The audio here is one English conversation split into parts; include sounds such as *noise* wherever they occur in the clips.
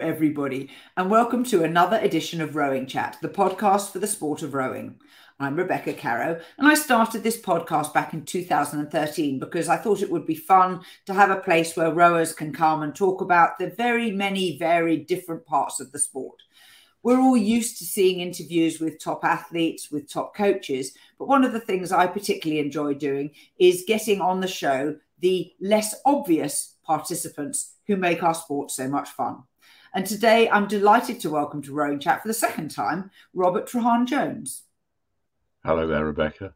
everybody, and welcome to another edition of Rowing Chat, the podcast for the sport of rowing. I'm Rebecca Caro, and I started this podcast back in 2013 because I thought it would be fun to have a place where rowers can come and talk about the very many varied different parts of the sport. We're all used to seeing interviews with top athletes, with top coaches, but one of the things I particularly enjoy doing is getting on the show the less obvious participants who make our sport so much fun. And today I'm delighted to welcome to Rowing Chat for the second time Robert Treharne Jones. Hello there, Rebecca.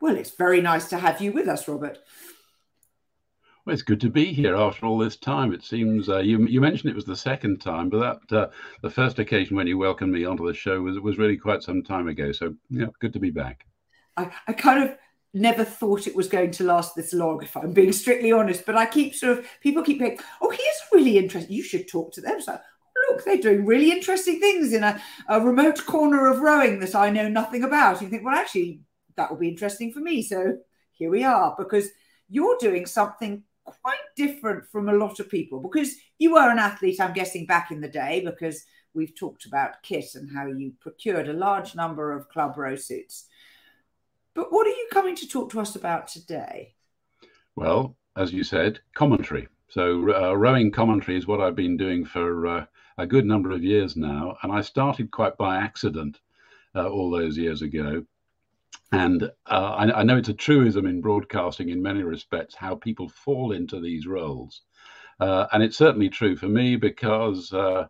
Well, it's very nice to have you with us, Robert. Well, it's good to be here after all this time. It seems uh, you you mentioned it was the second time, but that uh, the first occasion when you welcomed me onto the show was was really quite some time ago. So yeah, good to be back. I, I kind of never thought it was going to last this long, if I'm being strictly honest. But I keep sort of people keep going, oh, here's really interesting. You should talk to them. So look, they're doing really interesting things in a, a remote corner of rowing that I know nothing about. You think, well, actually, that will be interesting for me. So here we are, because you're doing something quite different from a lot of people because you were an athlete, I'm guessing, back in the day, because we've talked about kit and how you procured a large number of club row suits. But what are you coming to talk to us about today? Well, as you said, commentary. So, uh, rowing commentary is what I've been doing for uh, a good number of years now. And I started quite by accident uh, all those years ago. And uh, I, I, know it's a truism in broadcasting in many respects how people fall into these roles. Uh, and it's certainly true for me because uh,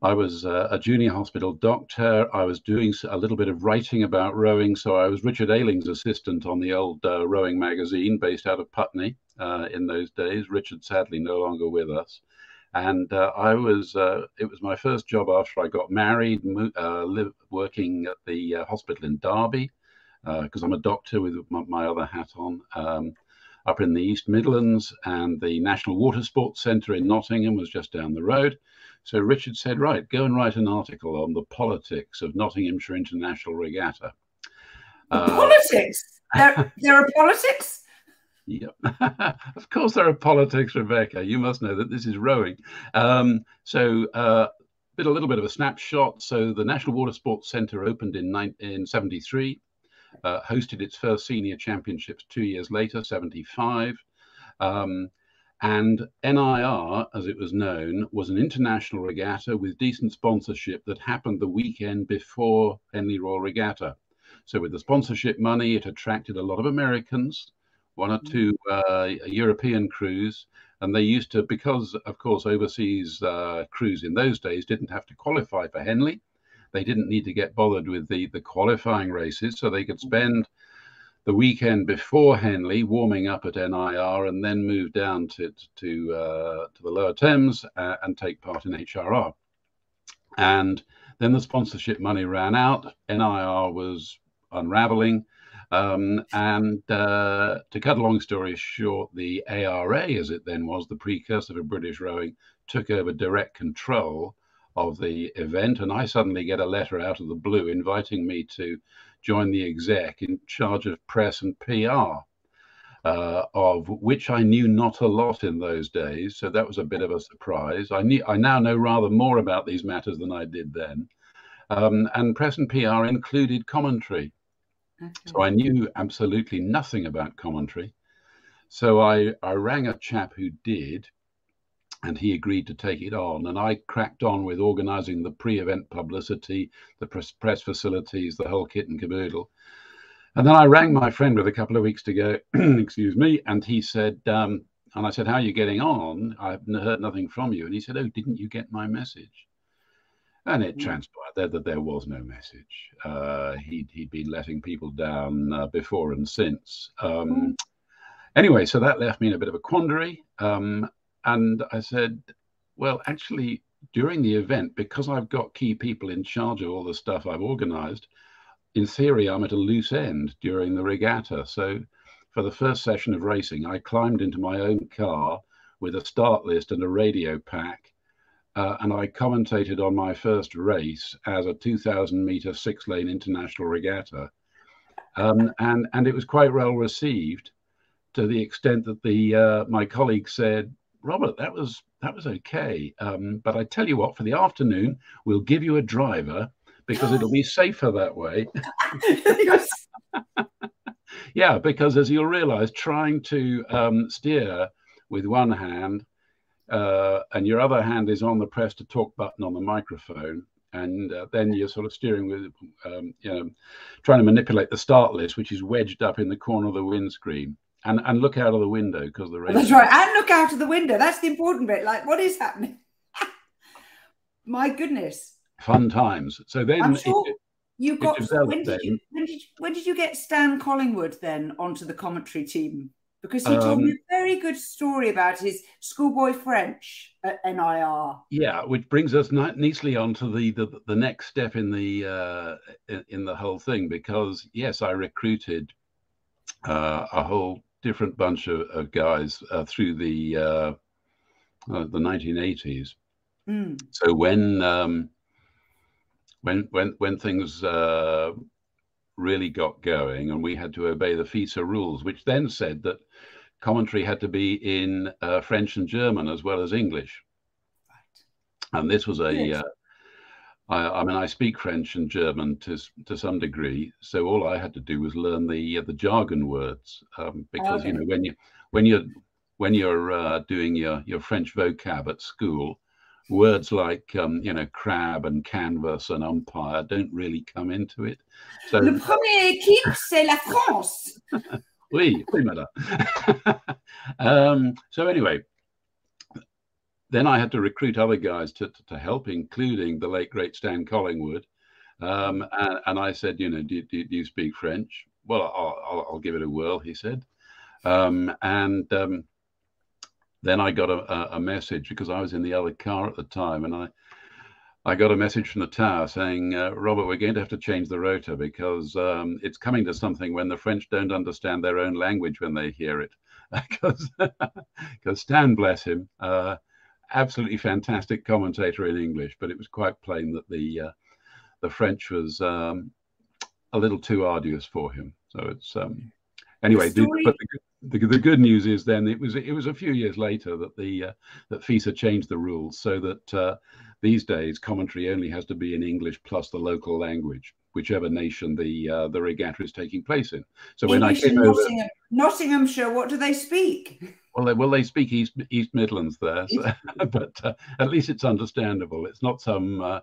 I was uh, a junior hospital doctor. I was doing a little bit of writing about rowing. So I was Richard Ayling's assistant on the old uh, rowing magazine based out of Putney uh, in those days. Richard sadly no longer with us. And uh, I was, uh, it was my first job after I got married, uh, live, working at the hospital in Derby, because I'm a doctor with my, my other hat on. Um, up in the East Midlands, and the National Water Sports Centre in Nottingham was just down the road. So Richard said, Right, go and write an article on the politics of Nottinghamshire International Regatta. Uh, politics? There, *laughs* there are politics? Yep. *laughs* of course, there are politics, Rebecca. You must know that this is rowing. Um, so, uh, bit a little bit of a snapshot. So, the National Water Sports Centre opened in, in 73 uh, hosted its first senior championships two years later, 75. Um, and NIR, as it was known, was an international regatta with decent sponsorship that happened the weekend before Henley Royal Regatta. So, with the sponsorship money, it attracted a lot of Americans, one or two uh, European crews, and they used to, because of course overseas uh, crews in those days didn't have to qualify for Henley, they didn't need to get bothered with the, the qualifying races, so they could spend the weekend before Henley warming up at NIR and then move down to to uh, to the Lower Thames uh, and take part in HRR. And then the sponsorship money ran out. NIR was unraveling. Um, and uh, to cut a long story short, the ARA, as it then was, the precursor for British rowing, took over direct control of the event, and I suddenly get a letter out of the blue inviting me to join the exec in charge of press and PR. Uh, of which I knew not a lot in those days, so that was a bit of a surprise. I knew I now know rather more about these matters than I did then, um, and press and PR included commentary. Okay. So I knew absolutely nothing about commentary. So I I rang a chap who did, and he agreed to take it on. And I cracked on with organizing the pre event publicity, the press, press facilities, the whole kit and caboodle. And then I rang my friend with a couple of weeks to go, *clears throat* excuse me, and he said, um, and I said, How are you getting on? I've heard nothing from you. And he said, Oh, didn't you get my message? And it mm. transpired there that there was no message. Uh, he'd, he'd been letting people down uh, before and since. Um, mm. Anyway, so that left me in a bit of a quandary. Um, and I said, well, actually, during the event, because I've got key people in charge of all the stuff I've organized, in theory, I'm at a loose end during the regatta. So for the first session of racing, I climbed into my own car with a start list and a radio pack. Uh, and I commentated on my first race as a 2,000 meter six lane international regatta. Um, and, and it was quite well received to the extent that the uh, my colleague said, Robert, that was that was okay. Um, but I tell you what, for the afternoon, we'll give you a driver because it'll be *gasps* safer that way. *laughs* yeah, because as you'll realize, trying to um, steer with one hand uh, and your other hand is on the press to talk button on the microphone. And uh, then you're sort of steering with, um, you know, trying to manipulate the start list, which is wedged up in the corner of the windscreen. And, and look out of the window because the rain. That's right. And look out of the window. That's the important bit. Like, what is happening? *laughs* My goodness. Fun times. So then. I'm sure it, you got. When did you, when, did you, when did you get Stan Collingwood then onto the commentary team? because he told um, me a very good story about his schoolboy French at NIR. Yeah, which brings us nicely on to the, the, the next step in the uh, in, in, the whole thing. Because yes, I recruited uh, a whole different bunch of, of guys uh, through the uh, uh, the 1980s. Mm. So when um, when when when things uh, really got going, and we had to obey the FISA rules, which then said that commentary had to be in uh, French and German as well as English. Right. And this was a. I, I, mean, I speak French and German to to some degree, so all I had to do was learn the uh, the jargon words um, because okay. you know when you when you're when you're uh, doing your your French vocab at school, words like um, you know crab and canvas and umpire don't really come into it. So le premier équipe c'est la France. *laughs* oui, oui, madame. *laughs* um, so anyway, then I had to recruit other guys to, to, help, including the late great Stan Collingwood. Um, and, and, I said, you know, do, do, do you speak French? Well, I'll, I'll, I'll, give it a whirl, he said. Um, and um, then I got a, a, message because I was in the other car at the time, and I I got a message from the tower saying, uh, Robert, we're going to have to change the rota because um, it's coming to something when the French don't understand their own language when they hear it. *laughs* Because Stan, bless him, uh, absolutely fantastic commentator in English, but it was quite plain that the uh, the French was um, a little too arduous for him. So it's um, anyway. The, but the, the, the good news is then it was it was a few years later that the uh, that FISA changed the rules so that uh, these days commentary only has to be in English plus the local language, whichever nation the uh, the regatta is taking place in. So English when I came over, Nottingham, Nottinghamshire, what do they speak? Well, they, well, they speak East East Midlands there, so, *laughs* but uh, at least it's understandable. It's not some. Uh,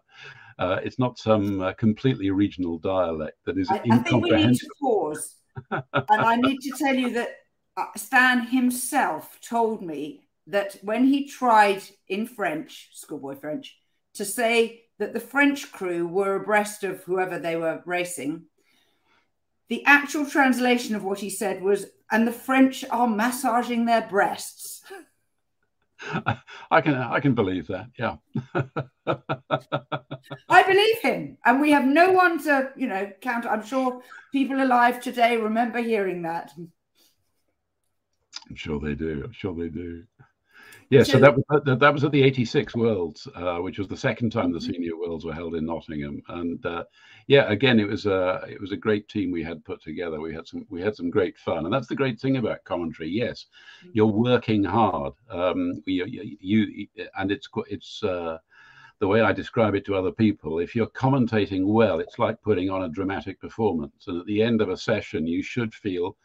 uh, it's not some uh, completely regional dialect that is I, incomprehensible. I think we need to pause, and I need to tell you that uh, Stan himself told me that when he tried in French, schoolboy French, to say that the French crew were abreast of whoever they were racing, the actual translation of what he said was, and the French are massaging their breasts. I can I can believe that. Yeah. *laughs* I believe him. And we have no one to, you know, count. I'm sure people alive today remember hearing that. I'm sure they do. I'm sure they do. Yeah, so, so that was that, that, was at the '86 Worlds, uh, which was the second time the mm-hmm. Senior Worlds were held in Nottingham, and uh, yeah, again, it was a it was a great team we had put together. We had some we had some great fun, and that's the great thing about commentary. Yes, mm-hmm. you're working hard. Um, you, you, you and it's it's. Uh, the way I describe it to other people, if you're commentating well, it's like putting on a dramatic performance. And at the end of a session, you should feel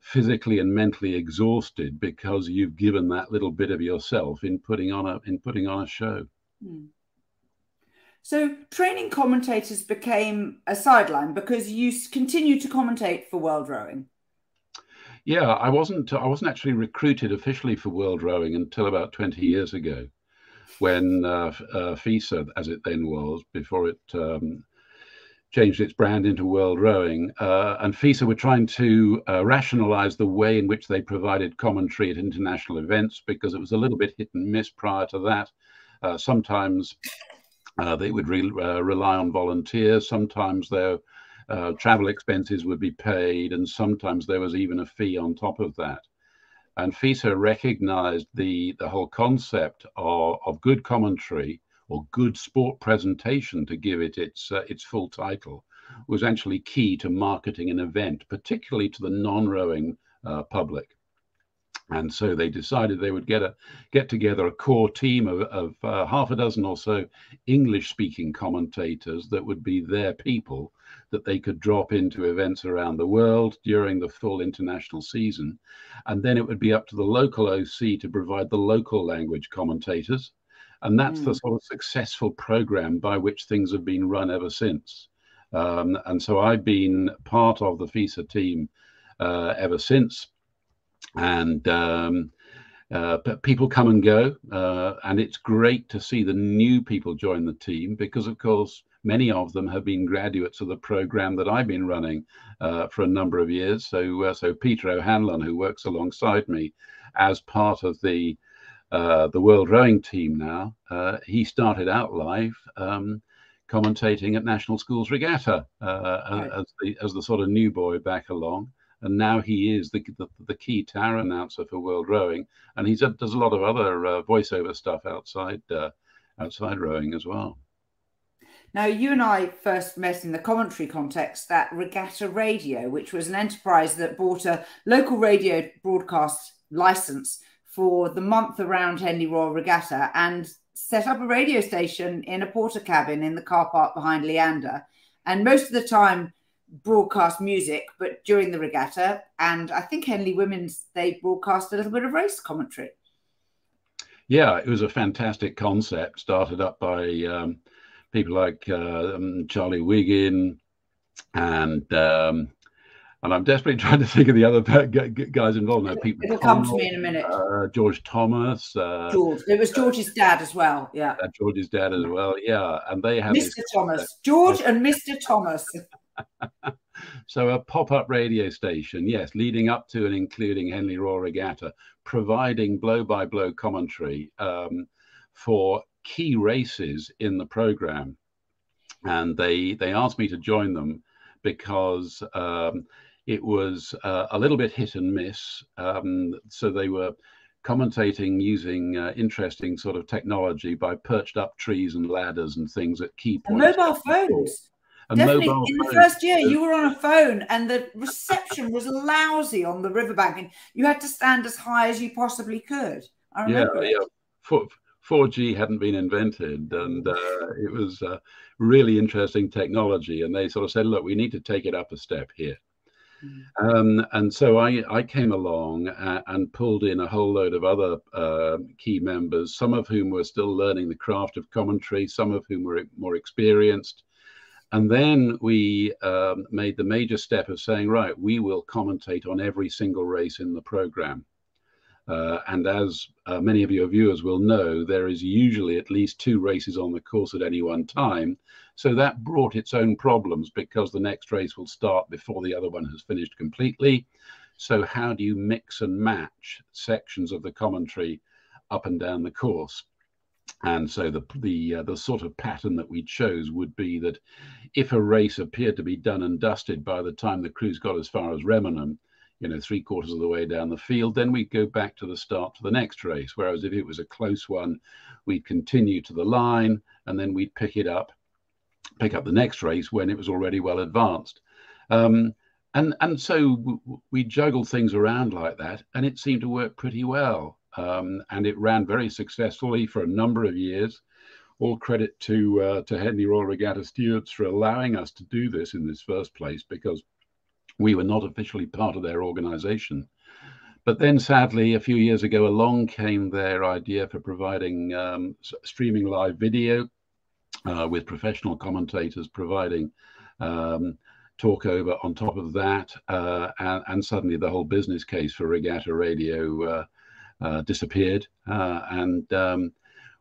physically and mentally exhausted because you've given that little bit of yourself in putting on a in putting on a show. Hmm. So training commentators became a sideline because you continue to commentate for World Rowing. Yeah, I wasn't. I wasn't actually recruited officially for World Rowing until about twenty years ago, when uh, uh, FISA, as it then was, before it um, changed its brand into World Rowing, uh, and FISA were trying to uh, rationalize the way in which they provided commentary at international events because it was a little bit hit and miss prior to that. Uh, sometimes uh, they would re- uh, rely on volunteers, sometimes their uh, travel expenses would be paid, and sometimes there was even a fee on top of that. And FISA recognized the, the whole concept of, of good commentary or good sport presentation to give it its uh, its full title was actually key to marketing an event, particularly to the non-rowing uh, public. and so they decided they would get a get together a core team of, of uh, half a dozen or so English speaking commentators that would be their people that they could drop into events around the world during the full international season and then it would be up to the local OC to provide the local language commentators and that's mm. the sort of successful program by which things have been run ever since um, and so I've been part of the FISA team uh, ever since and um, uh, but people come and go, uh, and it's great to see the new people join the team because, of course, many of them have been graduates of the program that I've been running uh, for a number of years. So, uh, so Peter O'Hanlon, who works alongside me as part of the uh, the World Rowing team now, uh, he started out live. Um, commentating at National Schools Regatta right. as the as the sort of new boy back along, and now he is the, the, the key tower announcer for World Rowing, and he does a lot of other uh, voiceover stuff outside uh, outside rowing as well. Now, you and I first met in the commentary context at Regatta Radio, which was an enterprise that bought a local radio broadcast license for the month around Henley Royal Regatta and set up a radio station in a Portakabin in the car park behind Leander. And most of the time, broadcast music, but during the regatta, and I think Henley Women's, they broadcast a little bit of race commentary. Yeah, it was a fantastic concept, started up by um, people like uh, um, Charlie Wiggin and um, and I'm desperately *laughs* trying to think of the other guys involved now. People It'll come to me in a minute. Uh, George Thomas. Uh, George. It was George's dad as well. Yeah. Uh, George's dad as well. Yeah, and they have Mr. Thomas. *laughs* George and Mr. Thomas. so a pop-up radio station, yes, leading up to and including Henley Royal Regatta, providing blow-by-blow commentary um, for key races in the program. And they they asked me to join them because um, it was uh, a little bit hit and miss. Um, so they were commentating using uh, interesting sort of technology by perched up trees and ladders and things at key points. And mobile phones. Definitely. In the first year, you were on a phone and the reception was lousy on the riverbank, and you had to stand as high as you possibly could. yeah, yeah. Four, 4G hadn't been invented, and uh, it was uh, really interesting technology. And they sort of said, look, we need to take it up a step here. Um, and so I, I came along uh, and pulled in a whole load of other uh, key members, some of whom were still learning the craft of commentary, some of whom were more experienced. And then we um, made the major step of saying, right, we will commentate on every single race in the program. Uh, and as uh, many of your viewers will know, there is usually at least two races on the course at any one time. So that brought its own problems because the next race will start before the other one has finished completely. So, how do you mix and match sections of the commentary up and down the course? And so the the uh, the sort of pattern that we chose would be that if a race appeared to be done and dusted by the time the crews got as far as Remenham, you know, three quarters of the way down the field, then we'd go back to the start to the next race. Whereas if it was a close one, we'd continue to the line and then we'd pick it up, pick up the next race when it was already well advanced. Um, and and so we juggled things around like that, and it seemed to work pretty well um, and it ran very successfully for a number of years. All credit to uh, to Henley Royal Regatta stewards for allowing us to do this in this first place, because we were not officially part of their organisation. But then, sadly, a few years ago, along came their idea for providing um, streaming live video uh, with professional commentators providing um, talk over on top of that. Uh, and, and, suddenly the whole business case for Regatta Radio uh, uh, disappeared, uh, and um,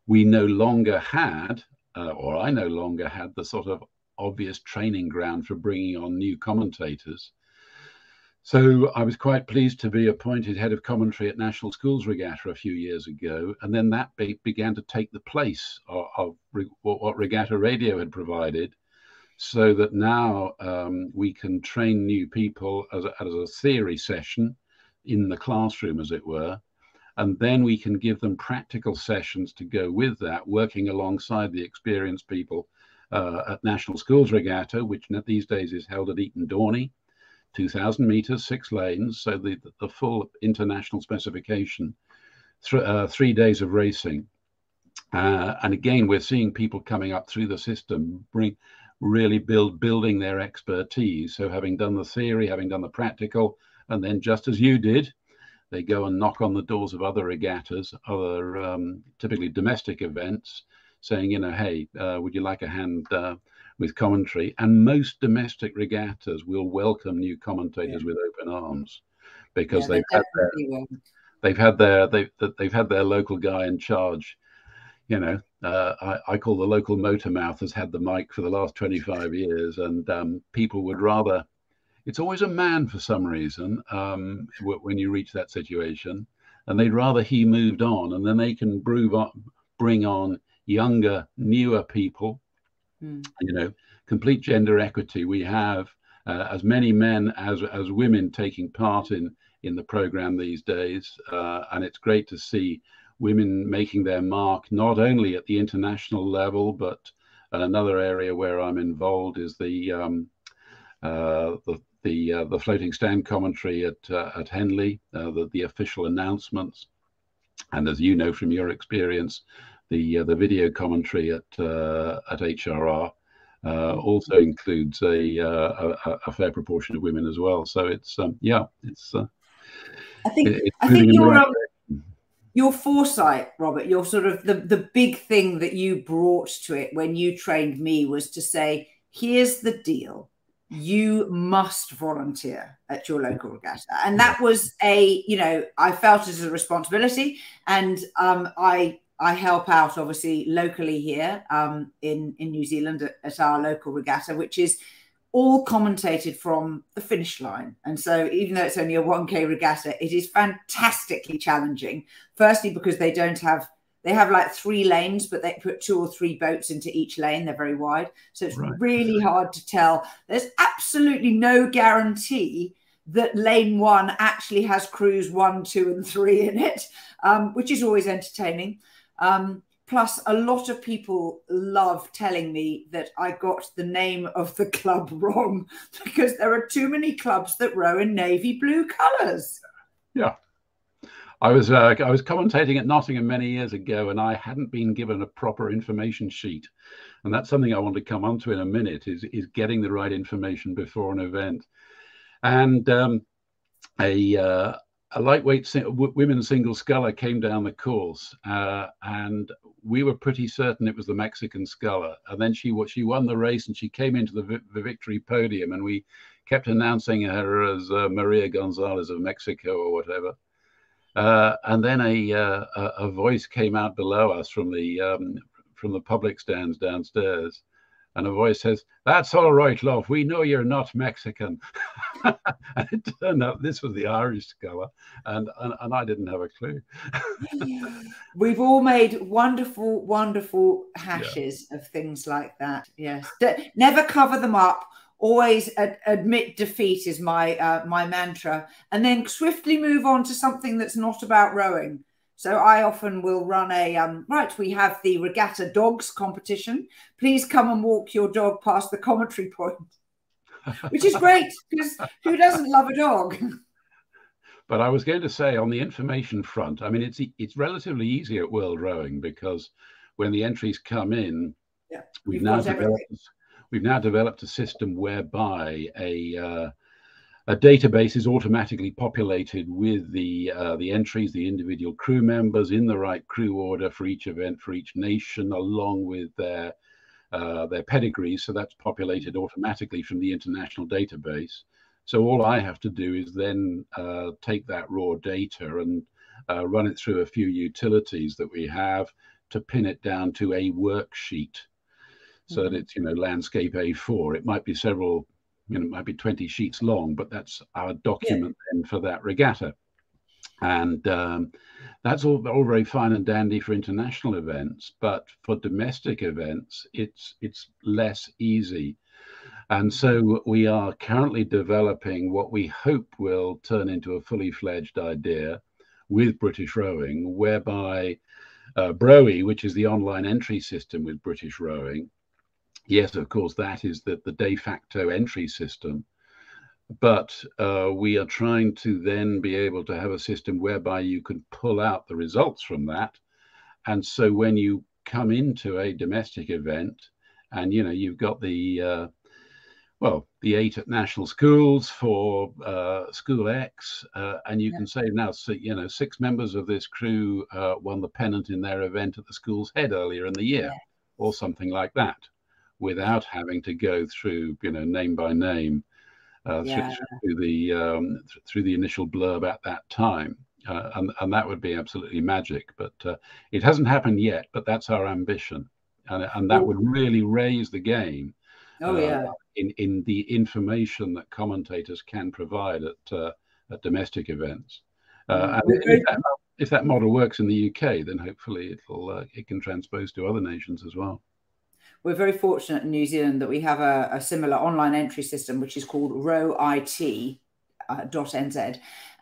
we no longer had, uh, or I no longer had, the sort of obvious training ground for bringing on new commentators. So I was quite pleased to be appointed head of commentary at National Schools Regatta a few years ago, and then that be- began to take the place of, of re- what Regatta Radio had provided, so that now um, we can train new people as a, as a theory session in the classroom, as it were, and then we can give them practical sessions to go with that, working alongside the experienced people uh, at National Schools Regatta, which these days is held at Eton Dorney, 2,000 meters, six lanes, so the, the full international specification, th- uh, three days of racing. Uh, and again, we're seeing people coming up through the system, bring really build building their expertise. So having done the theory, having done the practical, and then just as you did, they go and knock on the doors of other regattas, other um, typically domestic events, saying, you know, hey, uh, would you like a hand uh, with commentary? And most domestic regattas will welcome new commentators yeah. with open arms because yeah, they've had their, they've had their they've they've had their local guy in charge. You know, uh, I, I, call the local motor mouth has had the mic for the last 25 years, and um, people would rather. It's always a man for some reason um, when you reach that situation, and they'd rather he moved on, and then they can bring on younger, newer people. Mm. You know, complete gender equity. We have uh, as many men as as women taking part in in the program these days, uh, and it's great to see women making their mark not only at the international level, but another area where I'm involved is the um, uh, the the, uh, the floating stand commentary at uh, at Henley, uh, the, the official announcements, and as you know from your experience, the uh, the video commentary at uh, at HRR uh, also includes a, a, a fair proportion of women as well. So it's um, yeah, it's. I think it's I think your um, your foresight, Robert, your sort of the the big thing that you brought to it when you trained me was to say, here's the deal you must volunteer at your local regatta and that was a you know i felt it as a responsibility and um, i I help out obviously locally here um, in in New Zealand at, at, our local regatta, which is all commentated from the finish line. And so, even though it's only a 1K regatta, it is fantastically challenging. Firstly, because they don't have they have like three lanes, but they put two or three boats into each lane. They're very wide, so it's right. really hard to tell. There's absolutely no guarantee that lane one actually has crews one, two, and three in it, um, which is always entertaining. Um, plus, a lot of people love telling me that I got the name of the club *laughs* wrong because there are too many clubs that row in navy blue colours. Yeah. I was uh, I was commentating at Nottingham many years ago, and I hadn't been given a proper information sheet, and that's something I want to come on to in a minute. Is is getting the right information before an event, and um, a uh, a lightweight women's single sculler came down the course, uh, and we were pretty certain it was the Mexican sculler. And then she she won the race, and she came into the, the victory podium, and we kept announcing her as uh, Maria Gonzalez of Mexico or whatever. Uh, and then a, uh, a voice came out below us from the um, from the public stands downstairs, and a voice says, That's all right, love. We know you're not Mexican. *laughs* and it turned out this was the Irish sculler, and, and, and I didn't have a clue. *laughs* We've all made wonderful, wonderful hashes yeah. of things like that. Yes. Never cover them up. Always ad- admit defeat is my uh, my mantra, and then swiftly move on to something that's not about rowing. So I often will run a um, right. We have the regatta dogs competition. Please come and walk your dog past the commentary point, which is great because who doesn't love a dog? But I was going to say on the information front, I mean it's it's relatively easy at World Rowing because when the entries come in, yeah, we've now developed we've now developed a system whereby a uh, a database is automatically populated with the uh, the entries, the individual crew members in the right crew order for each event for each nation, along with their uh, their pedigrees. So that's populated automatically from the international database. So all I have to do is then uh, take that raw data and uh, run it through a few utilities that we have to pin it down to a worksheet. So mm-hmm. that it's you know landscape A4. It might be several you know, it might be 20 sheets long, but that's our document yeah. then for that regatta. And um, that's all, all very fine and dandy for international events, but for domestic events, it's it's less easy. And so we are currently developing what we hope will turn into a fully fledged idea with British Rowing, whereby uh, BROE, which is the online entry system with British Rowing, yes, of course, that is the, the de facto entry system. but uh, we are trying to then be able to have a system whereby you can pull out the results from that. And so when you come into a domestic event and, you know, you've got the, uh, well, the eight at national schools for uh, school X, uh, and you yeah. can say now, so, you know, six members of this crew uh, won the pennant in their event at the school's head earlier in the year, yeah. or something like that, without having to go through, you know, name by name uh, yeah. through, through, the um, through the initial blurb at that time. Uh, and, and that would be absolutely magic. But uh, it hasn't happened yet, but that's our ambition. And, and that would really raise the game oh, uh, yeah. in, in the information that commentators can provide at, uh, at domestic events. Uh, mm, and if that, if that model works in the UK, then hopefully it'll, it can transpose to other nations as well we're very fortunate in New Zealand that we have a, a similar online entry system, which is called RowIT. Uh,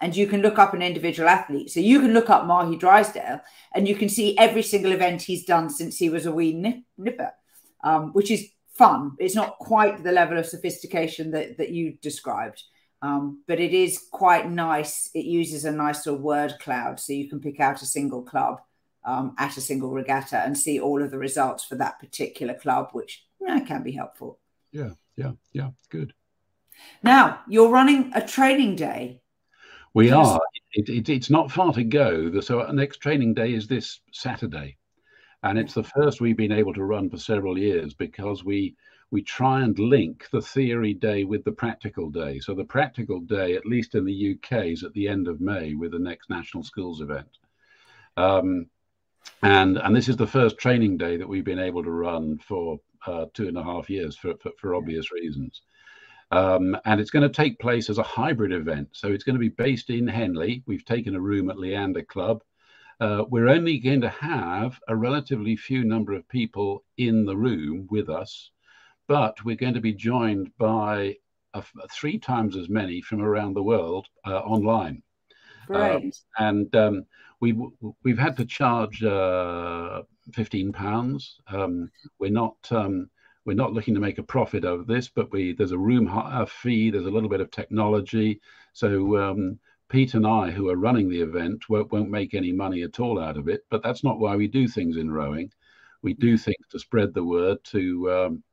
and you can look up an individual athlete. So you can look up Mahé Drysdale and you can see every single event he's done since he was a wee nip, nipper um, which is fun. It's not quite the level of sophistication that, that you described um, but it is quite nice. It uses a nice sort of word cloud so you can pick out a single club um, at a single regatta and see all of the results for that particular club, which can be helpful. Yeah, yeah, yeah, good. Now you're running a training day. We are. It, it, it's not far to go. So our next training day is this Saturday, and it's the first we've been able to run for several years because we we try and link the theory day with the practical day. So the practical day, at least in the UK, is at the end of May with the next national schools event. Um, and and this is the first training day that we've been able to run for uh, two and a half years for for, for obvious reasons. Um, and it's going to take place as a hybrid event. So it's going to be based in Henley. We've taken a room at Leander Club. Uh, we're only going to have a relatively few number of people in the room with us, but we're going to be joined by a, three times as many from around the world uh, online. Right. Um, and um, we've we've had to charge uh, fifteen pounds. Um, we're not um, we're not looking to make a profit out of this, but we there's a room fee, there's a little bit of technology. So um, Pete and I, who are running the event, won't, won't make any money at all out of it. But that's not why we do things in rowing. We do things to spread the word, to um,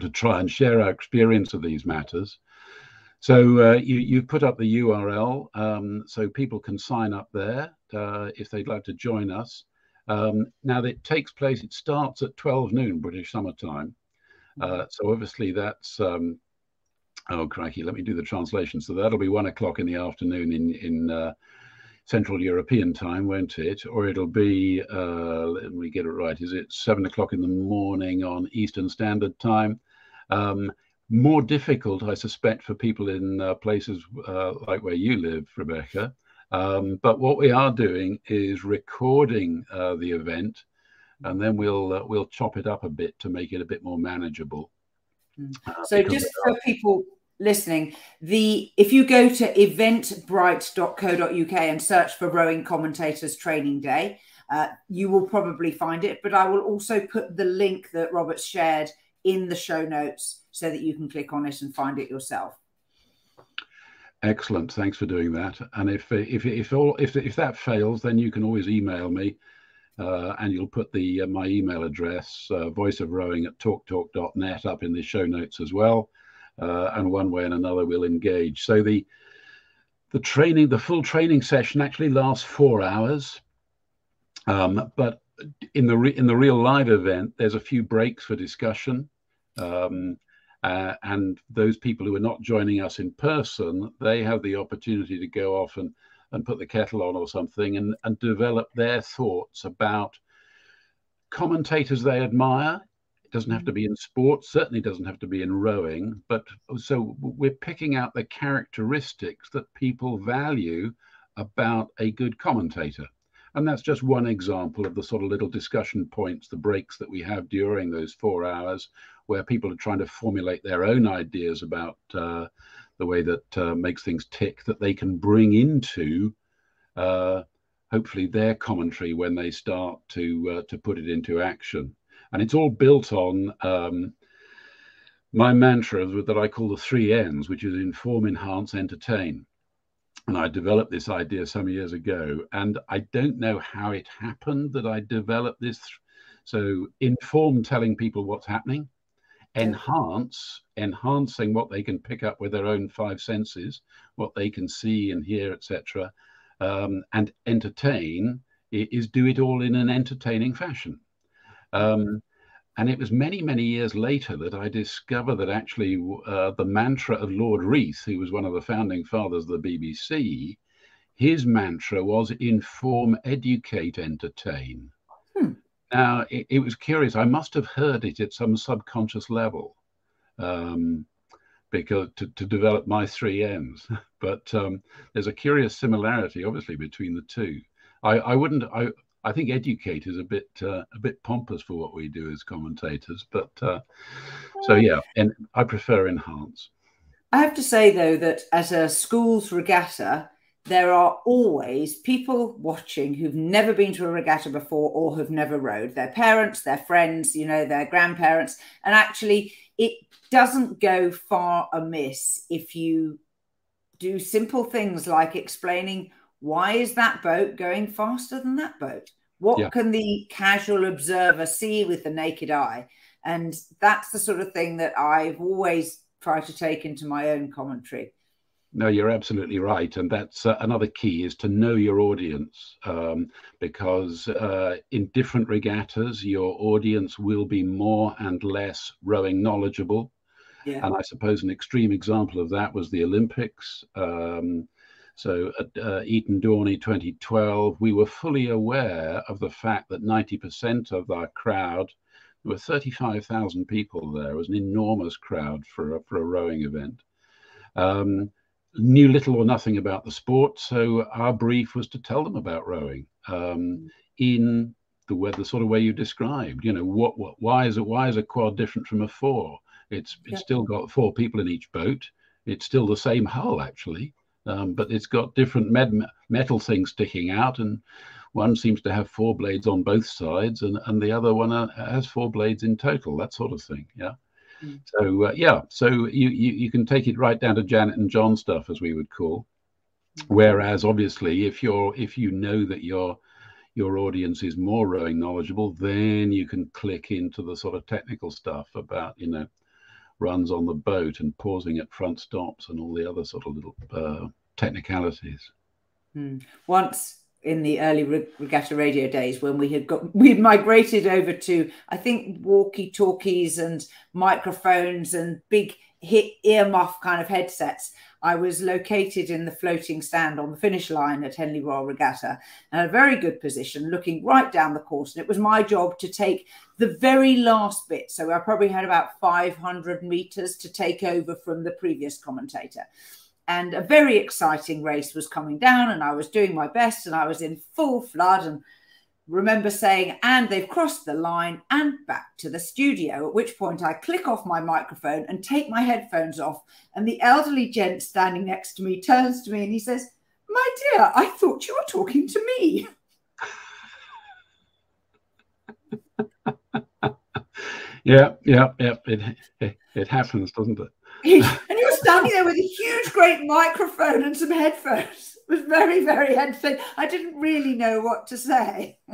to try and share our experience of these matters. So uh, you, you've put up the URL um, so people can sign up there uh, if they'd like to join us. Um, now, it takes place, it starts at 12 noon British summertime. Uh, mm-hmm. so obviously that's, um, oh, crikey, let me do the translation. So that'll be one o'clock in the afternoon in, in uh, Central European time, won't it? Or it'll be, uh, let me get it right, is it seven o'clock in the morning on Eastern Standard Time? Um, more difficult, I suspect, for people in uh, places uh, like where you live, Rebecca. Um, but what we are doing is recording uh, the event, and then we'll uh, we'll chop it up a bit to make it a bit more manageable. Hmm. Uh, so, just for people listening, the if you go to eventbrite.co.uk and search for Rowing Commentators Training Day, uh, you will probably find it. But I will also put the link that Robert shared in the show notes so that you can click on it and find it yourself. Excellent. Thanks for doing that. And if if if all if if that fails, then you can always email me, uh, and you'll put the uh, my email address, uh, voice of rowing at talktalk.net, up in the show notes as well. Uh, and one way and another, we'll engage. So the the training, the full training session actually lasts four hours, um, but in the re- in the real live event, there's a few breaks for discussion. Um, uh, and those people who are not joining us in person, they have the opportunity to go off and, and put the kettle on or something and, and develop their thoughts about commentators they admire. It doesn't have to be in sports, certainly doesn't have to be in rowing, but so we're picking out the characteristics that people value about a good commentator. And that's just one example of the sort of little discussion points, the breaks that we have during those four hours, where people are trying to formulate their own ideas about uh, the way that uh, makes things tick that they can bring into uh, hopefully their commentary when they start to uh, to put it into action. And it's all built on um, my mantra that I call the three N's, which is inform, enhance, entertain. And I developed this idea some years ago, and I don't know how it happened that I developed this. So, inform telling people what's happening, enhance, enhancing what they can pick up with their own five senses, what they can see and hear, etc., um, and entertain is do it all in an entertaining fashion. Um, and it was many, many years later that I discovered that actually uh, the mantra of Lord Reith, who was one of the founding fathers of the BBC, his mantra was inform, educate, entertain. Now, it, it, was curious. I must have heard it at some subconscious level um, because to, to, develop my three M's. *laughs* but um, there's a curious similarity, obviously, between the two. I, I wouldn't. I, I think educate is a bit uh, a bit pompous for what we do as commentators, but uh, so yeah, and I prefer enhance. I have to say though that as a schools regatta, there are always people watching who've never been to a regatta before or have never rowed. Their parents, their friends, you know, their grandparents, and actually, it doesn't go far amiss if you do simple things like explaining why is that boat going faster than that boat? What yeah. can the casual observer see with the naked eye? And that's the sort of thing that I've always tried to take into my own commentary. No, you're absolutely right, and that's uh, another key is to know your audience, um, because uh, in different regattas, your audience will be more and less rowing knowledgeable. Yeah. And I suppose an extreme example of that was the Olympics. Um, so at uh, Eton Dorney 2012, we were fully aware of the fact that 90% of our crowd, there were 35,000 people there, it was an enormous crowd for a, for a rowing event, um, knew little or nothing about the sport. So our brief was to tell them about rowing um, in the way, the sort of way you described. You know, what, what, why is it, why is a quad different from a four? It's, it's yeah. still got four people in each boat. It's still the same hull, actually um, but it's got different med- metal things sticking out, and one seems to have four blades on both sides, and, and the other one uh, has four blades in total. That sort of thing. Yeah. Mm. So uh, yeah, so you, you you can take it right down to Janet and John stuff, as we would call. Mm. Whereas obviously, if you're if you know that your your audience is more rowing knowledgeable, then you can click into the sort of technical stuff about you know runs on the boat and pausing at front stops and all the other sort of little uh, technicalities. Hmm. Once in the early regatta radio days when we had got *laughs* we had migrated over to I think walkie talkies and microphones and big hit earmuff kind of headsets. I was located in the floating stand on the finish line at Henley Royal Regatta in a very good position, looking right down the course. And it was my job to take the very last bit. So I probably had about 500 meters to take over from the previous commentator. And a very exciting race was coming down, and I was doing my best, and I was in full flood and remember saying, and they've crossed the line and back to the studio, at which point I click off my microphone and take my headphones off. And the elderly gent standing next to me turns to me and he says, My dear, I thought you were talking to me. *laughs* yeah, yeah, yeah. It, it, it happens, doesn't it? *laughs* and he was standing there with a huge, great microphone and some headphones It was very, very entertaining. I didn't really know what to say. *laughs*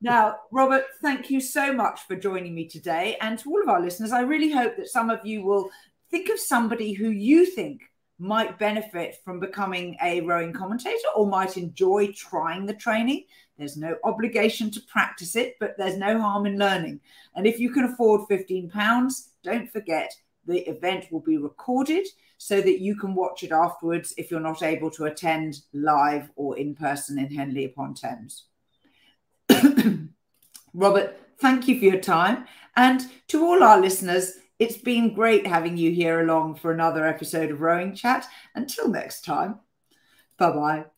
now, Robert, thank you so much for joining me today. And to all of our listeners, I really hope that some of you will think of somebody who you think might benefit from becoming a rowing commentator or might enjoy trying the training. There's no obligation to practice it, but there's no harm in learning. And if you can afford £15, don't forget the event will be recorded so that you can watch it afterwards if you're not able to attend live or in person in Henley upon Thames. *clears throat* Robert, thank you for your time. And to all our listeners, it's been great having you here along for another episode of Rowing Chat. Until next time, bye bye.